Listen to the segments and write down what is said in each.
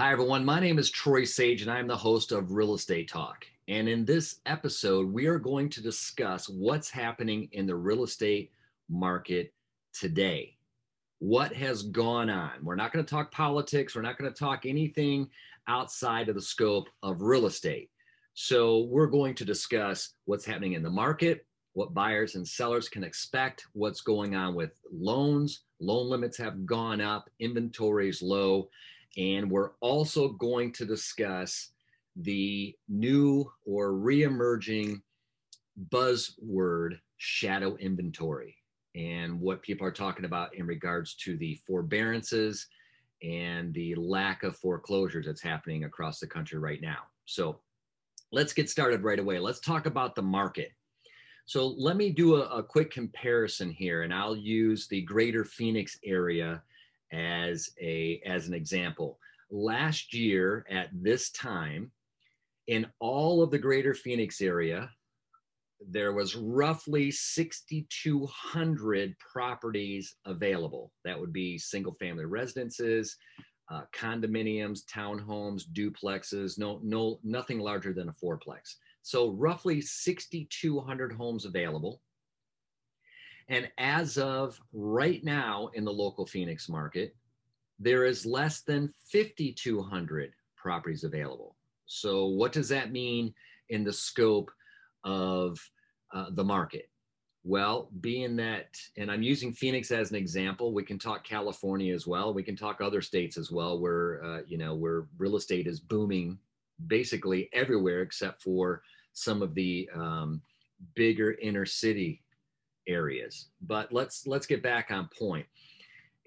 Hi, everyone. My name is Troy Sage, and I'm the host of Real Estate Talk. And in this episode, we are going to discuss what's happening in the real estate market today. What has gone on? We're not going to talk politics. We're not going to talk anything outside of the scope of real estate. So, we're going to discuss what's happening in the market, what buyers and sellers can expect, what's going on with loans. Loan limits have gone up, inventory is low and we're also going to discuss the new or re-emerging buzzword shadow inventory and what people are talking about in regards to the forbearances and the lack of foreclosures that's happening across the country right now. So let's get started right away. Let's talk about the market. So let me do a, a quick comparison here, and I'll use the greater Phoenix area as a as an example. Last year at this time, in all of the greater Phoenix area, there was roughly 6,200 properties available. That would be single family residences, uh, condominiums, townhomes, duplexes, no, no, nothing larger than a fourplex. So roughly 6,200 homes available. And as of right now in the local Phoenix market, there is less than 5,200 properties available. So, what does that mean in the scope of uh, the market? Well, being that, and I'm using Phoenix as an example, we can talk California as well. We can talk other states as well, where uh, you know where real estate is booming, basically everywhere except for some of the um, bigger inner city areas. But let's let's get back on point.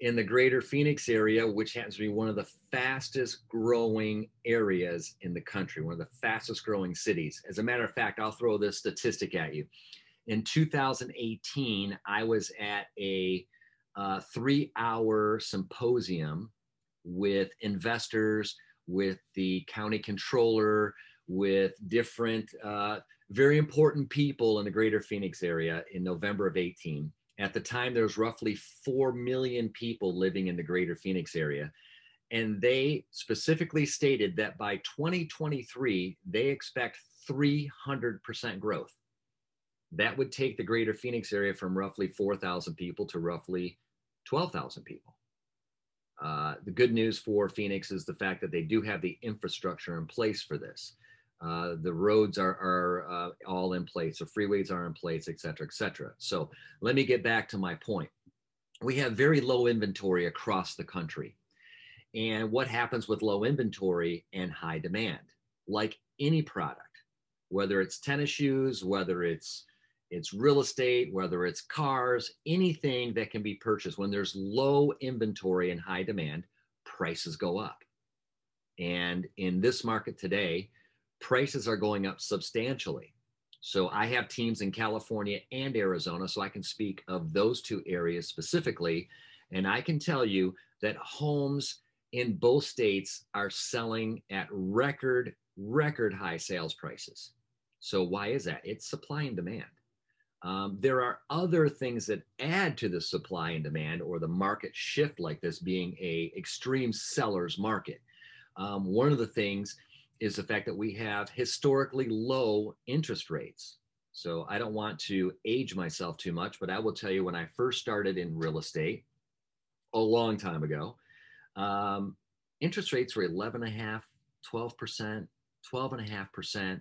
In the greater Phoenix area, which happens to be one of the fastest growing areas in the country, one of the fastest growing cities. As a matter of fact, I'll throw this statistic at you. In 2018, I was at a uh, three hour symposium with investors, with the county controller, with different uh, very important people in the greater Phoenix area in November of 18. At the time, there was roughly 4 million people living in the greater Phoenix area. And they specifically stated that by 2023, they expect 300% growth. That would take the greater Phoenix area from roughly 4,000 people to roughly 12,000 people. Uh, the good news for Phoenix is the fact that they do have the infrastructure in place for this. Uh, the roads are, are uh, all in place, the freeways are in place, et cetera, et cetera. So let me get back to my point. We have very low inventory across the country. And what happens with low inventory and high demand? Like any product, whether it's tennis shoes, whether it's it's real estate, whether it's cars, anything that can be purchased when there's low inventory and high demand, prices go up. And in this market today, prices are going up substantially. So I have teams in California and Arizona, so I can speak of those two areas specifically. And I can tell you that homes in both states are selling at record, record high sales prices. So why is that? It's supply and demand. Um, there are other things that add to the supply and demand or the market shift like this being a extreme seller's market. Um, one of the things is the fact that we have historically low interest rates. So I don't want to age myself too much, but I will tell you when I first started in real estate a long time ago, um, interest rates were 11 and a half, 12%, 12 and a half percent.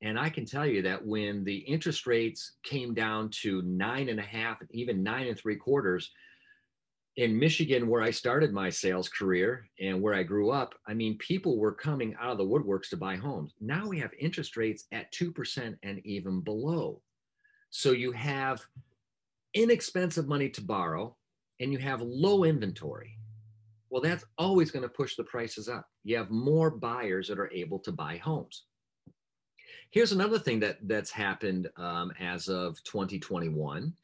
And I can tell you that when the interest rates came down to nine and a half, even nine and three quarters, in Michigan, where I started my sales career and where I grew up, I mean, people were coming out of the woodworks to buy homes. Now we have interest rates at 2% and even below. So you have inexpensive money to borrow and you have low inventory. Well, that's always going to push the prices up. You have more buyers that are able to buy homes. Here's another thing that that's happened um, as of 2021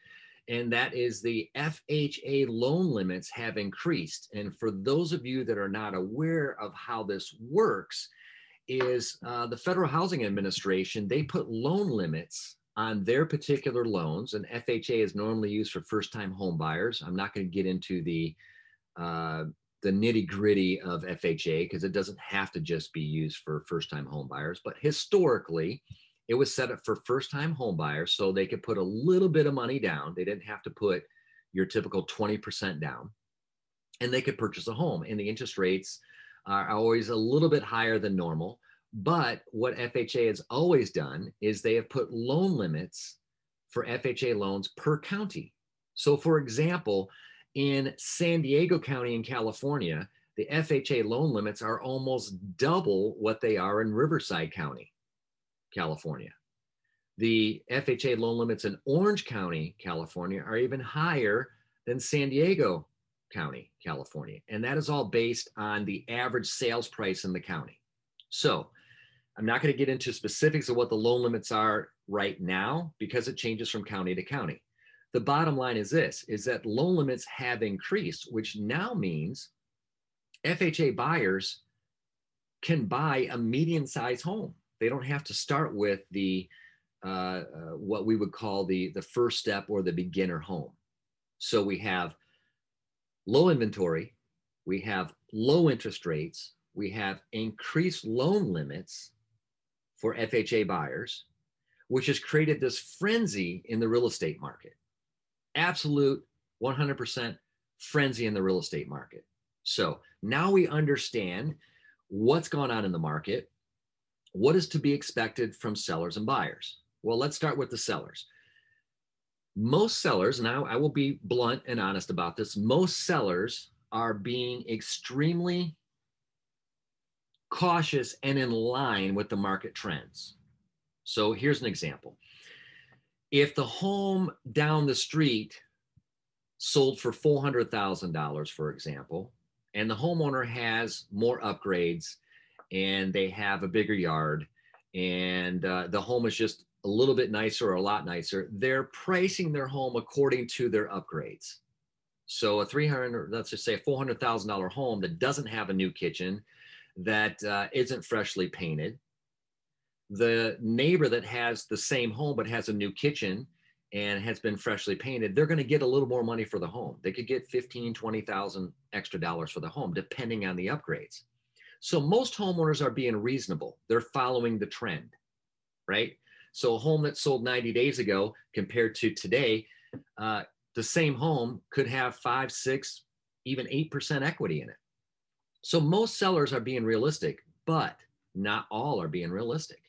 and that is the FHA loan limits have increased. And for those of you that are not aware of how this works, is uh, the Federal Housing Administration, they put loan limits on their particular loans, and FHA is normally used for first time home buyers. I'm not going to get into the uh, the nitty gritty of FHA because it doesn't have to just be used for first time home buyers. But historically, it was set up for first time homebuyers so they could put a little bit of money down. They didn't have to put your typical 20% down and they could purchase a home. And the interest rates are always a little bit higher than normal. But what FHA has always done is they have put loan limits for FHA loans per county. So, for example, in San Diego County in California, the FHA loan limits are almost double what they are in Riverside County, California. The FHA loan limits in Orange County, California are even higher than San Diego County, California. And that is all based on the average sales price in the county. So I'm not going to get into specifics of what the loan limits are right now because it changes from county to county. The bottom line is this is that loan limits have increased, which now means FHA buyers can buy a median sized home. They don't have to start with the uh, uh, what we would call the the first step or the beginner home. So we have low inventory, we have low interest rates, we have increased loan limits for FHA buyers, which has created this frenzy in the real estate market. Absolute 100% frenzy in the real estate market. So now we understand what's going on in the market, what is to be expected from sellers and buyers. Well, let's start with the sellers most sellers, and I, I, will be blunt and honest about this, most sellers are being extremely cautious and in line with the market trends. So here's an example. If the home down the street sold for $400,000, for example, and the homeowner has more upgrades and they have a bigger yard and uh, the home is just a little bit nicer or a lot nicer, they're pricing their home according to their upgrades. So a 300, let's just say a $400,000 home that doesn't have a new kitchen, that uh, not freshly painted. The neighbor that has the same home but has a new kitchen and has been freshly painted, they're going to get a little more money for the home. They could get 15, 20,000 extra dollars for the home, depending on the upgrades. So most homeowners are being reasonable. They're following the trend, right? So a home that sold 90 days ago compared to today, uh, the same home could have five, six, even 8% equity in it. So most sellers are being realistic, but not all are being realistic.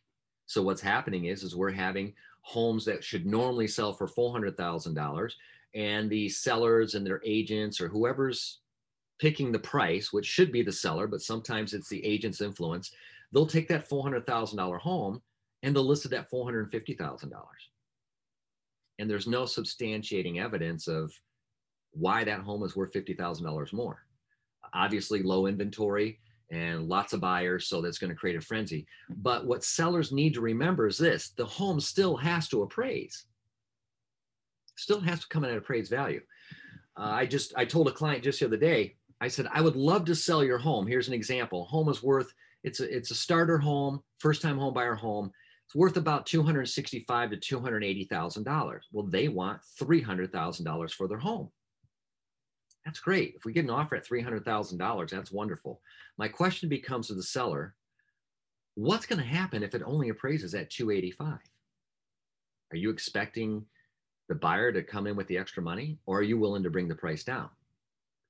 So what's happening is, is we're having homes that should normally sell for $400,000 and the sellers and their agents or whoever's picking the price, which should be the seller, but sometimes it's the agent's influence, they'll take that $400,000 home and they'll list it at $450,000. And there's no substantiating evidence of why that home is worth $50,000 more. Obviously, low inventory and lots of buyers, so that's going to create a frenzy. But what sellers need to remember is this the home still has to appraise, still has to come in at appraised value. Uh, I just I told a client just the other day, I said, I would love to sell your home. Here's an example. Home is worth, it's a it's a starter home, first time home buyer home. It's worth about 265 to 280,000 dollars. Well, they want 300,000 dollars for their home. That's great. If we get an offer at $300,000, that's wonderful. My question becomes to the seller, what's going to happen if it only appraises at 285? Are you expecting the buyer to come in with the extra money or are you willing to bring the price down?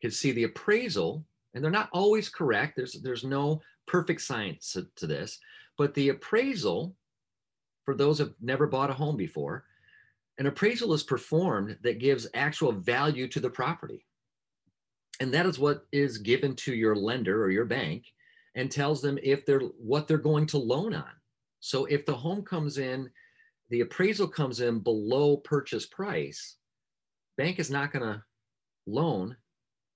Because see the appraisal, and they're not always correct. There's there's no perfect science to, to this, but the appraisal for those who've never bought a home before, an appraisal is performed that gives actual value to the property. And that is what is given to your lender or your bank and tells them if they're what they're going to loan on. So if the home comes in, the appraisal comes in below purchase price, bank is not going to loan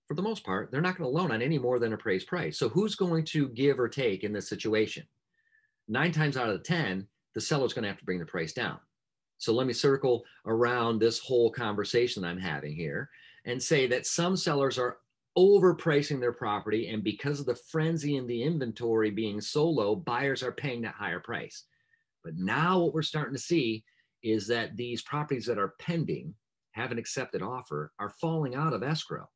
for the most part. They're not going to loan on any more than appraised price. So who's going to give or take in this situation? Nine times out of the 10, the seller's going to have to bring the price down. So let me circle around this whole conversation I'm having here and say that some sellers are overpricing their property. And because of the frenzy in the inventory being so low, buyers are paying that higher price. But now what we're starting to see is that these properties that are pending, have an accepted offer, are falling out of escrow.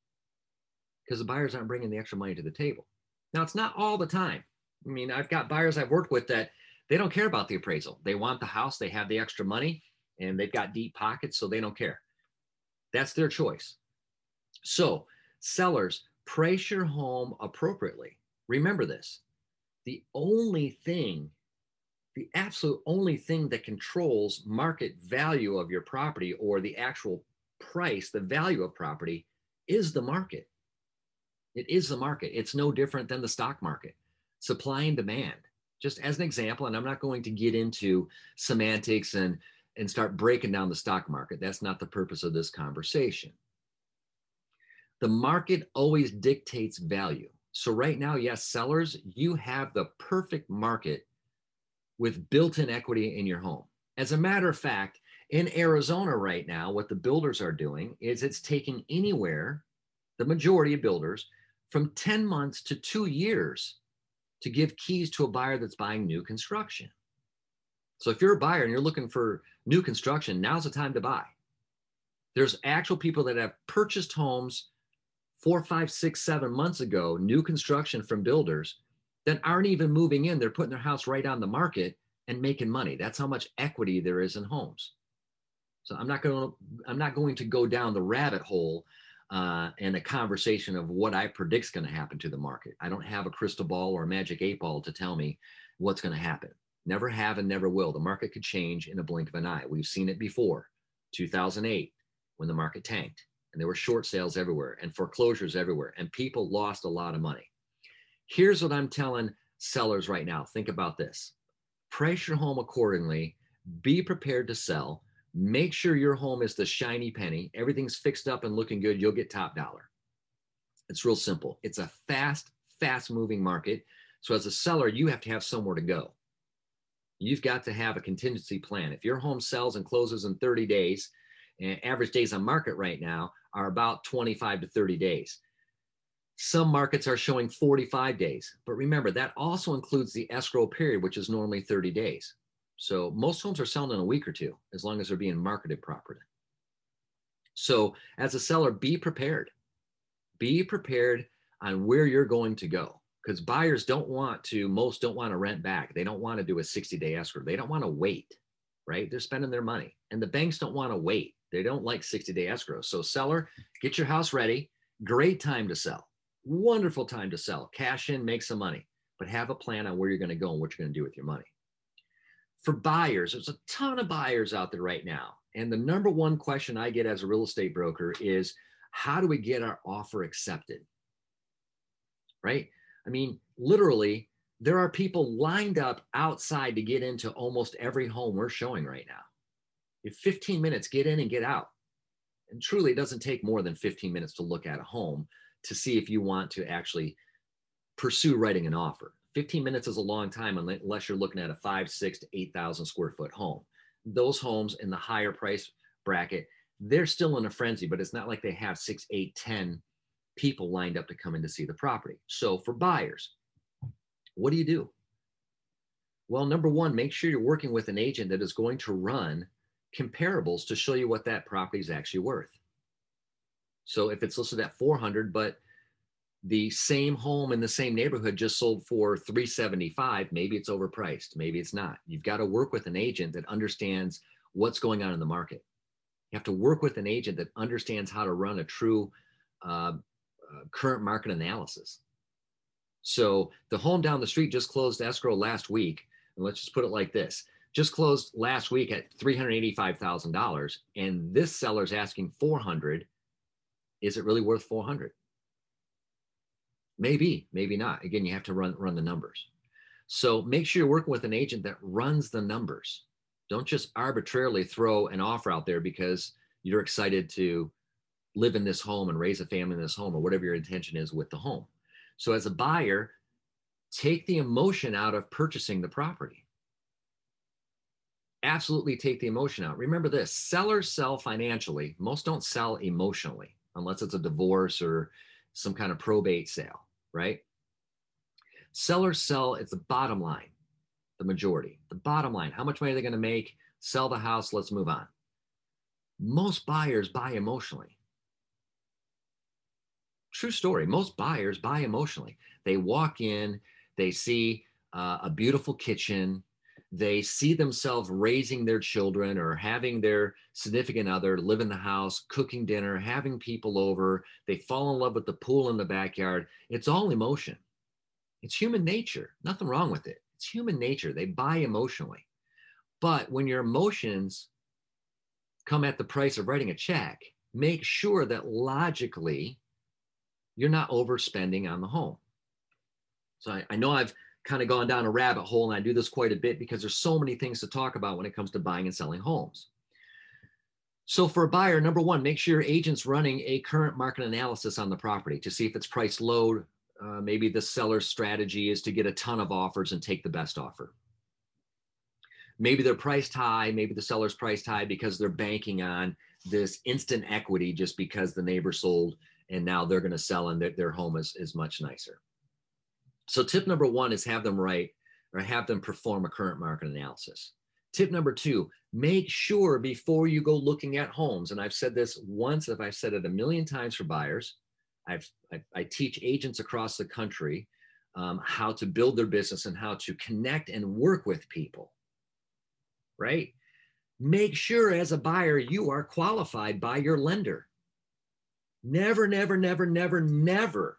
Because the buyers aren't bringing the extra money to the table. Now, it's not all the time. I mean, I've got buyers I've worked with that they don't care about the appraisal. They want the house, they have the extra money, and they've got deep pockets, so they don't care. That's their choice. So, sellers, price your home appropriately. Remember this the only thing, the absolute only thing that controls market value of your property or the actual price, the value of property, is the market. It is the market. It's no different than the stock market. Supply and demand. Just as an example, and I'm not going to get into semantics and, and start breaking down the stock market. That's not the purpose of this conversation. The market always dictates value. So, right now, yes, sellers, you have the perfect market with built in equity in your home. As a matter of fact, in Arizona right now, what the builders are doing is it's taking anywhere, the majority of builders, from 10 months to two years to give keys to a buyer that's buying new construction. So if you're a buyer and you're looking for new construction, now's the time to buy. There's actual people that have purchased homes four, five, six, seven months ago, new construction from builders that aren't even moving in. They're putting their house right on the market and making money. That's how much equity there is in homes. So I'm not going to I'm not going to go down the rabbit hole uh, and a conversation of what I predict is going to happen to the market. I don't have a crystal ball or a magic eight ball to tell me what's going to happen. Never have and never will. The market could change in a blink of an eye. We've seen it before, 2008, when the market tanked and there were short sales everywhere and foreclosures everywhere, and people lost a lot of money. Here's what I'm telling sellers right now think about this price your home accordingly, be prepared to sell Make sure your home is the shiny penny. Everything's fixed up and looking good. You'll get top dollar. It's real simple. It's a fast, fast moving market. So as a seller, you have to have somewhere to go. You've got to have a contingency plan. If your home sells and closes in 30 days, and average days on market right now are about 25 to 30 days. Some markets are showing 45 days, but remember that also includes the escrow period, which is normally 30 days. So most homes are selling in a week or two, as long as they're being marketed properly. So as a seller, be prepared. Be prepared on where you're going to go because buyers don't want to, most don't want to rent back. They don't want to do a 60 day escrow. They don't want to wait, right? They're spending their money. And the banks don't want to wait. They don't like 60 day escrow. So, seller, get your house ready. Great time to sell. Wonderful time to sell. Cash in, make some money, but have a plan on where you're going to go and what you're going to do with your money for buyers, there's a ton of buyers out there right now. And the number one question I get as a real estate broker is how do we get our offer accepted? Right? I mean, literally, there are people lined up outside to get into almost every home we're showing right now. In 15 minutes, get in and get out. And truly, it doesn't take more than 15 minutes to look at a home to see if you want to actually pursue writing an offer. 15 minutes is a long time unless you're looking at a five, six to 8,000 square foot home. Those homes in the higher price bracket, they're still in a frenzy, but it's not like they have six, eight, 10 people lined up to come in to see the property. So for buyers, what do you do? Well, number one, make sure you're working with an agent that is going to run comparables to show you what that property is actually worth. So if it's listed at 400, but the same home in the same neighborhood just sold for 375 maybe it's overpriced maybe it's not. You've got to work with an agent that understands what's going on in the market. You have to work with an agent that understands how to run a true uh, uh, current market analysis. So the home down the street just closed escrow last week and let's just put it like this. Just closed last week at $385000 and this seller's asking 400 is it really worth 400 Maybe, maybe not. Again, you have to run run the numbers. So make sure you're working with an agent that runs the numbers. Don't just arbitrarily throw an offer out there because you're excited to live in this home and raise a family in this home or whatever your intention is with the home. So as a buyer, take the emotion out of purchasing the property. Absolutely take the emotion out. Remember this sellers sell financially, most don't sell emotionally unless it's a divorce or some kind of probate sale right? Sellers sell, it's the bottom line, the majority. The bottom line, how much money are they going to make? Sell the house, let's move on. Most buyers buy emotionally. true story. Most buyers buy emotionally. They walk in, they see uh, a beautiful kitchen, they see themselves raising their children or having their significant other live in the house, cooking dinner, having people over. They fall in love with the pool in the backyard. It's all emotion. It's human nature. Nothing wrong with it. It's human nature. They buy emotionally. But when your emotions come at the price of writing a check, make sure that logically you're not overspending on the home. So I, I know I've kind of gone down a rabbit hole and I do this quite a bit because there's so many things to talk about when it comes to buying and selling homes. So for a buyer, number one, make sure your agent's running a current market analysis on the property to see if it's priced low. Uh, maybe the seller's strategy is to get a ton of offers and take the best offer. Maybe they're priced high, maybe the seller's priced high because they're banking on this instant equity just because the neighbor sold and now they're going to sell and their, their home is, is much nicer. So tip number one is have them write or have them perform a current market analysis. Tip number two, make sure before you go looking at homes, and I've said this once, if I've said it a million times for buyers, I've, I, I teach agents across the country um, how to build their business and how to connect and work with people, right? Make sure as a buyer you are qualified by your lender. Never, never, never, never, never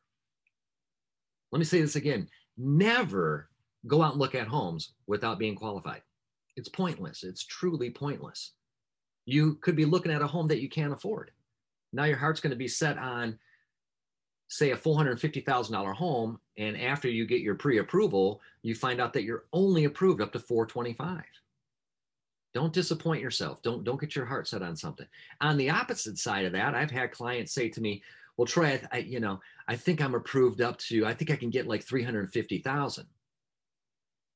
let me say this again never go out and look at homes without being qualified. It's pointless. It's truly pointless. You could be looking at a home that you can't afford. Now your heart's going to be set on, say, a $450,000 home. And after you get your pre approval, you find out that you're only approved up to 425. Don't disappoint yourself. Don't, don't get your heart set on something. On the opposite side of that, I've had clients say to me, well, Troy, I, I, you know, I think I'm approved up to, I think I can get like 350,000.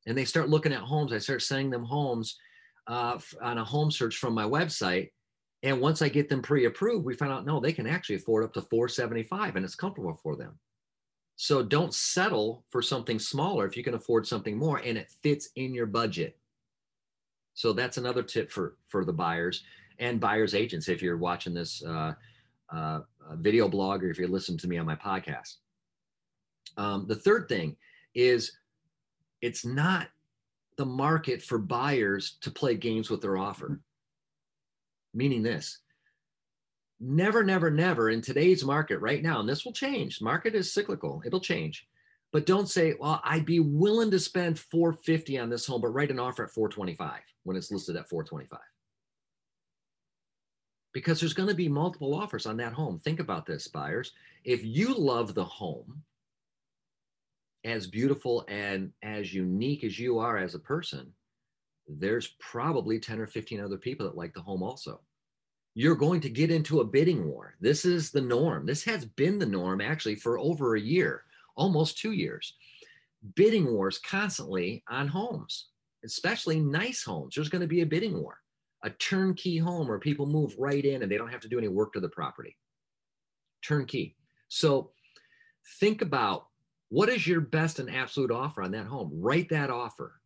And they start looking at homes. I start sending them homes uh, on a home search from my website. And once I get them pre-approved, we find out, no, they can actually afford up to 475 and it's comfortable for them. So don't settle for something smaller if you can afford something more and it fits in your budget. So that's another tip for, for the buyers and buyers agents. If you're watching this uh, uh, video blog or if you're listening to me on my podcast. Um, the third thing is it's not the market for buyers to play games with their offer. Meaning this never, never, never in today's market right now, and this will change. Market is cyclical, it'll change. But don't say, well, I'd be willing to spend 450 on this home, but write an offer at 425 when it's listed at 425 because there's going to be multiple offers on that home. Think about this, buyers. If you love the home, as beautiful and as unique as you are as a person, there's probably 10 or 15 other people that like the home also. You're going to get into a bidding war. This is the norm. This has been the norm actually for over a year, almost two years. Bidding wars constantly on homes, especially nice homes. There's going to be a bidding war a turnkey home where people move right in and they don't have to do any work to the property. Turnkey. So think about what is your best and absolute offer on that home? Write that offer.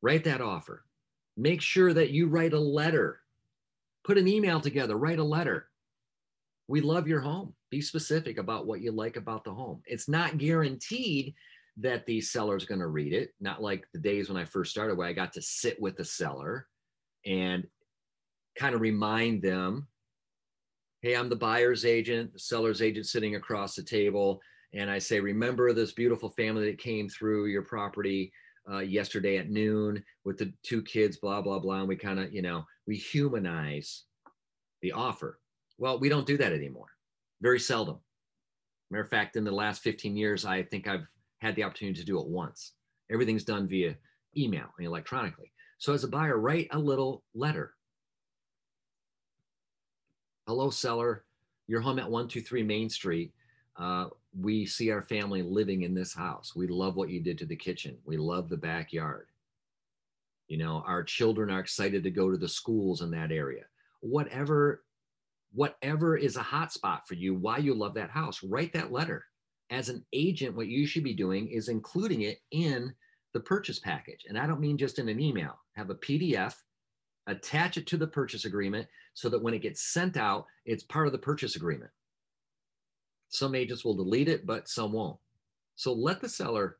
Write that offer. Make sure that you write a letter. Put an email together, write a letter. We love your home. Be specific about what you like about the home. It's not guaranteed that the seller's going to read it, not like the days when I first started where I got to sit with the seller and kind of remind them hey i'm the buyer's agent the seller's agent sitting across the table. And i say remember this beautiful family that came through your property uh, yesterday at noon with the two kids blah blah blah. And we kind of you know we humanize the offer. Well we don't do that anymore. Very seldom. Matter of fact in the last 15 years i think i've had the opportunity to do it once. Everything's done via email and electronically so as a buyer, write a little letter. Hello, seller. You're home at 123 Main Street. Uh, we see our family living in this house. We love what you did to the kitchen. We love the backyard. You know, our children are excited to go to the schools in that area. Whatever, whatever is a hot spot for you, why you love that house, write that letter. As an agent, what you should be doing is including it in the purchase package. And I don't mean just in an email, have a PDF, attach it to the purchase agreement so that when it gets sent out, it's part of the purchase agreement. Some agents will delete it, but some won't. So let the seller,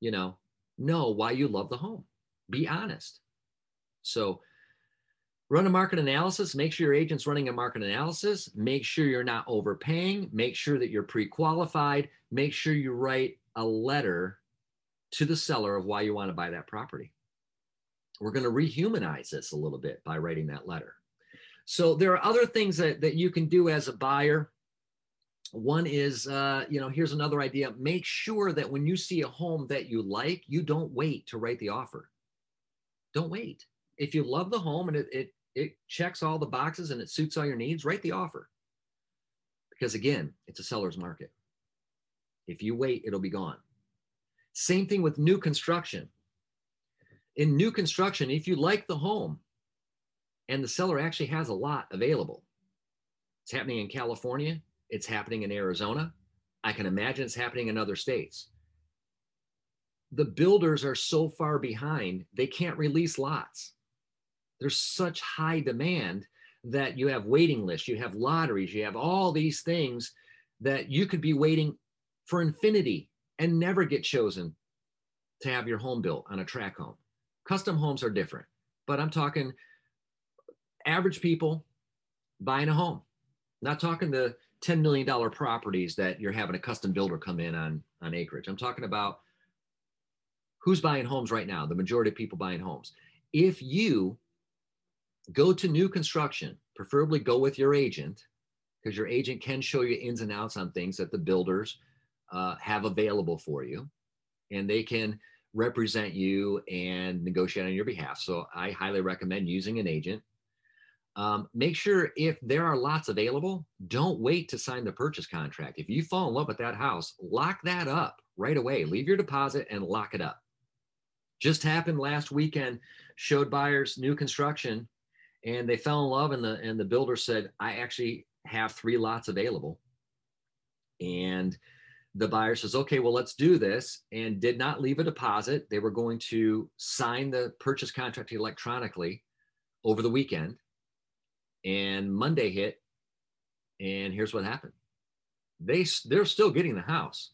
you know, know why you love the home. Be honest. So run a market analysis. Make sure your agent's running a market analysis. Make sure you're not overpaying. Make sure that you're pre qualified. Make sure you write a letter to the seller of why you want to buy that property. We're going to rehumanize this a little bit by writing that letter. So there are other things that, that you can do as a buyer. One is, uh, you know, here's another idea. Make sure that when you see a home that you like, you don't wait to write the offer. Don't wait. If you love the home and it, it, it checks all the boxes and it suits all your needs, write the offer. Because again, it's a seller's market. If you wait, it'll be gone. Same thing with new construction. In new construction, if you like the home and the seller actually has a lot available, it's happening in California, it's happening in Arizona. I can imagine it's happening in other states. The builders are so far behind, they can't release lots. There's such high demand that you have waiting lists, you have lotteries, you have all these things that you could be waiting for infinity and never get chosen to have your home built on a tract home. Custom homes are different, but I'm talking average people buying a home, not talking the $10 million properties that you're having a custom builder come in on, on acreage. I'm talking about who's buying homes right now, the majority of people buying homes. If you go to new construction, preferably go with your agent, because your agent can show you ins and outs on things that the builders uh, have available for you, and they can represent you and negotiate on your behalf. So I highly recommend using an agent. Um, make sure if there are lots available, don't wait to sign the purchase contract. If you fall in love with that house, lock that up right away. Leave your deposit and lock it up. Just happened last weekend, showed buyers new construction and they fell in love and the and the builder said, I actually have three lots available. And the buyer says, okay, well, let's do this, and did not leave a deposit. They were going to sign the purchase contract electronically over the weekend. And Monday hit, and here's what happened. They, they're still getting the house.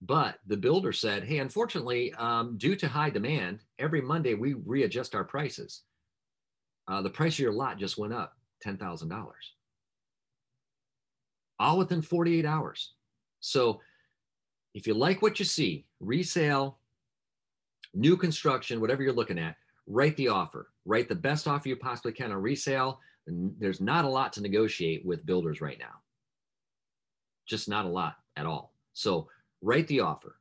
But the builder said, hey, unfortunately, um, due to high demand, every Monday we readjust our prices. Uh, the price of your lot just went up $10,000. All within 48 hours. So if you like what you see, resale, new construction, whatever you're looking at, write the offer, write the best offer you possibly can on resale. There's not a lot to negotiate with builders right now. Just not a lot at all. So write the offer,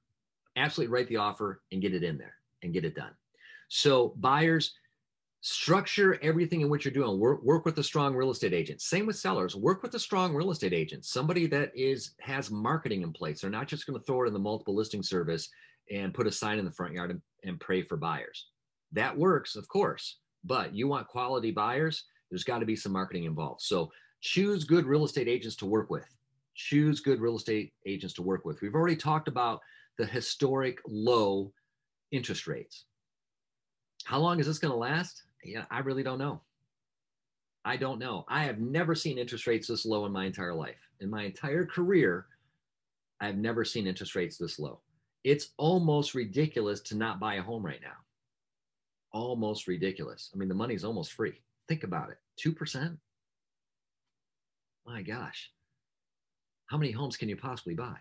absolutely write the offer and get it in there and get it done. So buyers, structure everything in what you're doing. Work, work with a strong real estate agent. Same with sellers. Work with a strong real estate agent somebody that is has marketing in place. They're not just going to throw it in the multiple listing service and put a sign in the front yard and, and pray for buyers. That works of course but you want quality buyers there's got to be some marketing involved. So choose good real estate agents to work with. Choose good real estate agents to work with. We've already talked about the historic low interest rates. How long is this going to last yeah, I really don't know. I don't know. I have never seen interest rates this low in my entire life. In my entire career, I've never seen interest rates this low. It's almost ridiculous to not buy a home right now. Almost ridiculous. I mean, the money's almost free. Think about it 2%. My gosh. How many homes can you possibly buy?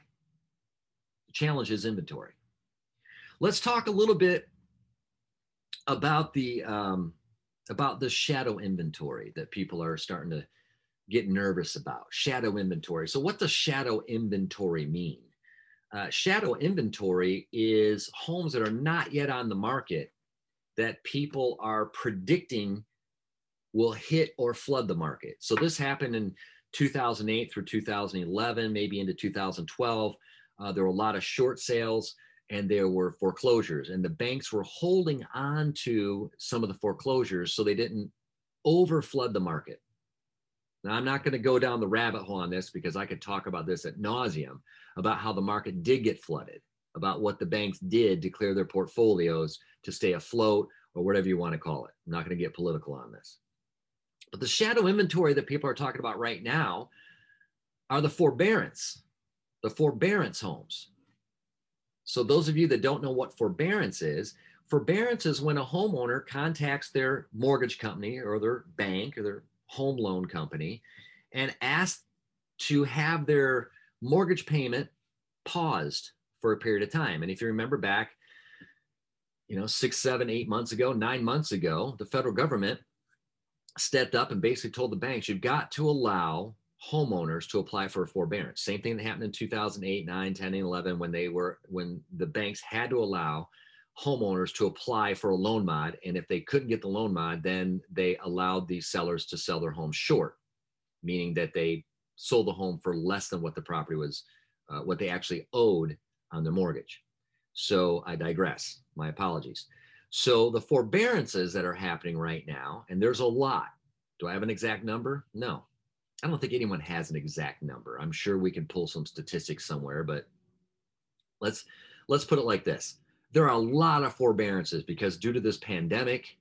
The challenge is inventory. Let's talk a little bit about the um, about the shadow inventory that people are starting to get nervous about. Shadow inventory. So, what does shadow inventory mean? Uh, shadow inventory is homes that are not yet on the market that people are predicting will hit or flood the market. So, this happened in 2008 through 2011, maybe into 2012. Uh, there were a lot of short sales and there were foreclosures and the banks were holding on to some of the foreclosures so they didn't overflood the market. Now i'm not going to go down the rabbit hole on this because i could talk about this at nauseum about how the market did get flooded about what the banks did to clear their portfolios to stay afloat or whatever you want to call it. I'm not going to get political on this. But the shadow inventory that people are talking about right now are the forbearance, the forbearance homes. So, those of you that don't know what forbearance is, forbearance is when a homeowner contacts their mortgage company or their bank or their home loan company and asks to have their mortgage payment paused for a period of time. And if you remember back, you know, six, seven, eight months ago, nine months ago, the federal government stepped up and basically told the banks, you've got to allow homeowners to apply for a forbearance. Same thing that happened in 2008, 9, 10, and 11 when they were when the banks had to allow homeowners to apply for a loan mod and if they couldn't get the loan mod then they allowed these sellers to sell their home short meaning that they sold the home for less than what the property was uh, what they actually owed on their mortgage. So i digress. My apologies. So the forbearances that are happening right now and there's a lot. Do i have an exact number? No I don't think anyone has an exact number. I'm sure we can pull some statistics somewhere, but let's let's put it like this. There are a lot of forbearances because due to this pandemic,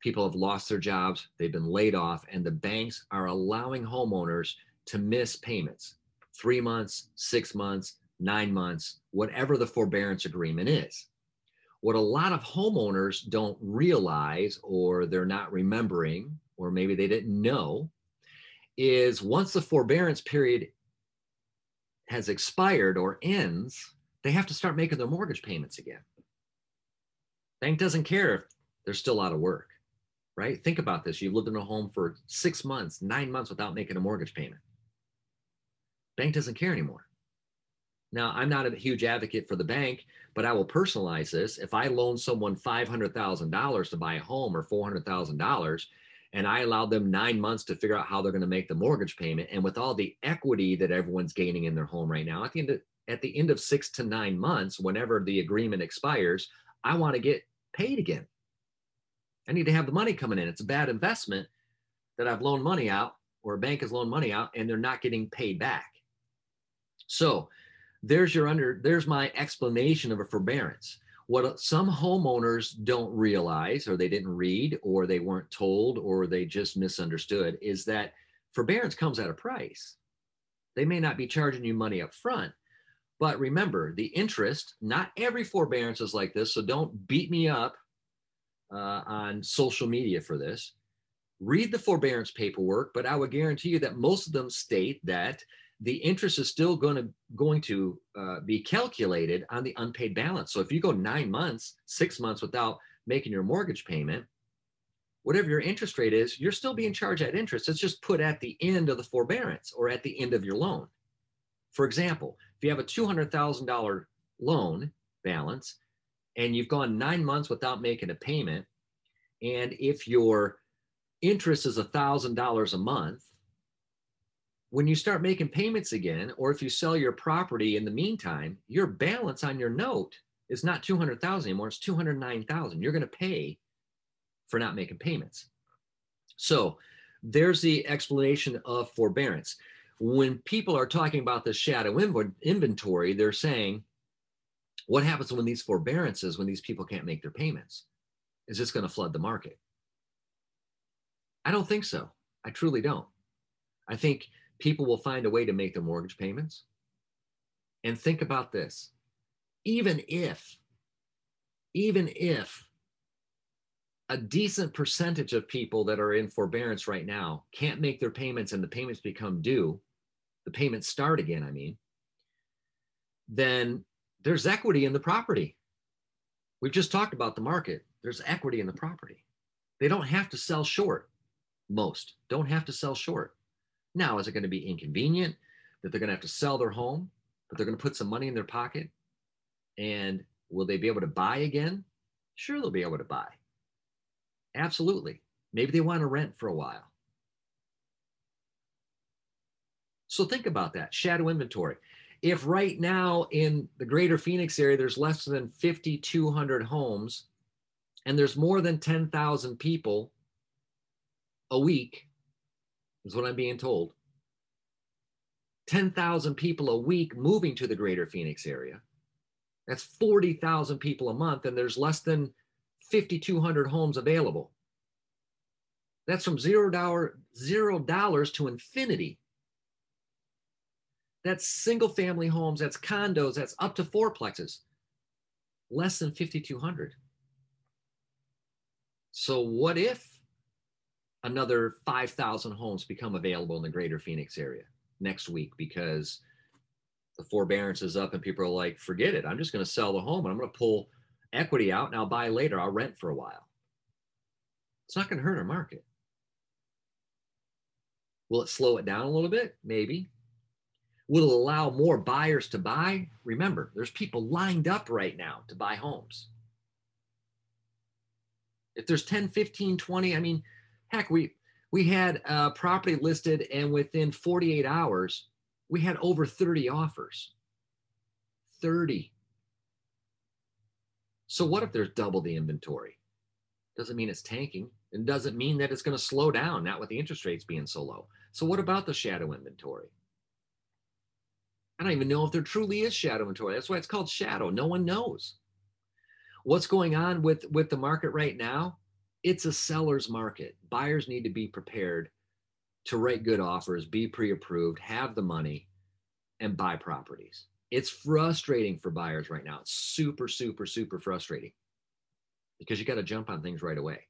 people have lost their jobs, they've been laid off, and the banks are allowing homeowners to miss payments. 3 months, 6 months, 9 months, whatever the forbearance agreement is. What a lot of homeowners don't realize or they're not remembering or maybe they didn't know is once the forbearance period has expired or ends, they have to start making their mortgage payments again. Bank doesn't care if they're still out of work, right? Think about this. You've lived in a home for six months, nine months without making a mortgage payment. Bank doesn't care anymore. Now, I'm not a huge advocate for the bank, but I will personalize this. If I loan someone $500,000 to buy a home or $400,000, and I allowed them nine months to figure out how they're going to make the mortgage payment. And with all the equity that everyone's gaining in their home right now, at the end of, at the end of six to nine months, whenever the agreement expires, I want to get paid again. I need to have the money coming in. It's a bad investment that I've loaned money out or a bank has loaned money out and they're not getting paid back. So there's your under, there's my explanation of a forbearance what some homeowners don't realize or they didn't read or they weren't told or they just misunderstood is that forbearance comes at a price. They may not be charging you money up front but remember the interest not every forbearance is like this so don't beat me up uh, on social media for this. Read the forbearance paperwork but i would guarantee you that most of them state that the interest is still going to going to uh, be calculated on the unpaid balance. So if you go nine months, six months without making your mortgage payment, whatever your interest rate is, you're still being charged that interest. It's just put at the end of the forbearance or at the end of your loan. For example, if you have a $200,000 loan balance and you've gone nine months without making a payment, and if your interest is a $1,000 a month, when you start making payments again, or if you sell your property in the meantime, your balance on your note is not 200,000 anymore, it's 209,000. You're going to pay for not making payments. So there's the explanation of forbearance. When people are talking about the shadow inventory, they're saying, what happens when these forbearances, when these people can't make their payments? Is this going to flood the market? I don't think so. I truly don't. I think people will find a way to make their mortgage payments. And think about this even if, even if a decent percentage of people that are in forbearance right now can't make their payments and the payments become due, the payments start again, I mean, then there's equity in the property. We've just talked about the market. There's equity in the property. They don't have to sell short. Most don't have to sell short. Now, is it going to be inconvenient that they're going to have to sell their home, but they're going to put some money in their pocket? And will they be able to buy again? Sure, they'll be able to buy. Absolutely. Maybe they want to rent for a while. So think about that shadow inventory. If right now in the greater Phoenix area, there's less than 5,200 homes and there's more than 10,000 people a week is what I'm being told. 10,000 people a week moving to the greater Phoenix area. That's 40,000 people a month, and there's less than 5,200 homes available. That's from zero dollar zero dollars to infinity. That's single family homes, that's condos, that's up to fourplexes, less than 5,200. So, what if another 5,000 homes become available in the greater Phoenix area next week because the forbearance is up and people are like, forget it. I'm just going to sell the home and I'm going to pull equity out and I'll buy later. I'll rent for a while. It's not going to hurt our market. Will it slow it down a little bit? Maybe. Will it allow more buyers to buy? Remember, there's people lined up right now to buy homes. If there's 10, 15, 20, I mean, heck, we we had a property listed and within 48 hours, we had over 30 offers. 30. So what if there's double the inventory? Doesn't mean it's tanking. and doesn't mean that it's going to slow down, not with the interest rates being so low. So what about the shadow inventory? I don't even know if there truly is shadow inventory. That's why it's called shadow. No one knows. What's going on with, with the market right now? It's a seller's market. Buyers need to be prepared to write good offers, be pre approved, have the money, and buy properties. It's frustrating for buyers right now. It's super, super, super frustrating because you got to jump on things right away.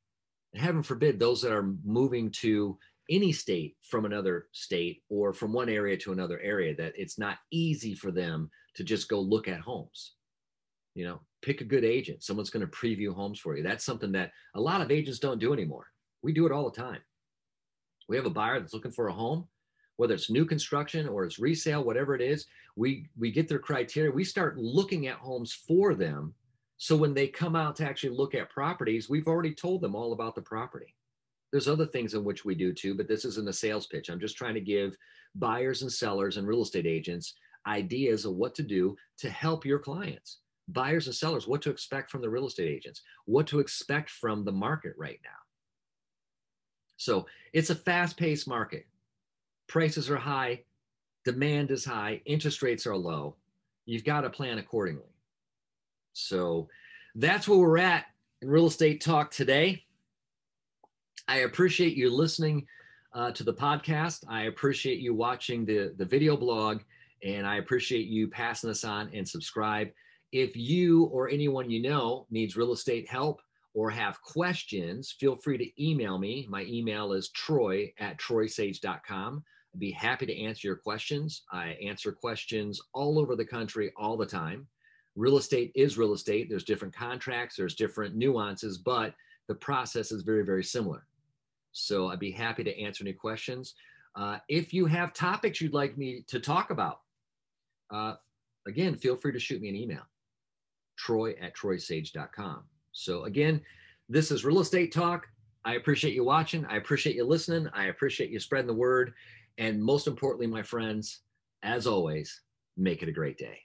And heaven forbid those that are moving to any state from another state or from one area to another area that it's not easy for them to just go look at homes. You know, pick a good agent. Someone's going to preview homes for you. That's something that a lot of agents don't do anymore. We do it all the time. We have a buyer that's looking for a home, whether it's new construction or it's resale, whatever it is. We we get their criteria. We start looking at homes for them. So when they come out to actually look at properties, we've already told them all about the property. There's other things in which we do too, but this isn't a sales pitch. I'm just trying to give buyers and sellers and real estate agents ideas of what to do to help your clients buyers and sellers what to expect from the real estate agents, what to expect from the market right now. So it's a fast paced market. Prices are high, demand is high, interest rates are low. You've got to plan accordingly. So that's where we're at in real estate talk today. I appreciate you listening uh, to the podcast. I appreciate you watching the, the video blog, and I appreciate you passing this on and subscribe. If you or anyone you know needs real estate help or have questions, feel free to email me. My email is troy at troysage.com. I'd be happy to answer your questions. I answer questions all over the country all the time. Real estate is real estate. There's different contracts, there's different nuances, but the process is very, very similar. So I'd be happy to answer any questions. Uh, if you have topics you'd like me to talk about, uh, again, feel free to shoot me an email troy at troysage.com. So again, this is Real Estate Talk. I appreciate you watching. I appreciate you listening. I appreciate you spreading the word. And most importantly, my friends, as always, make it a great day.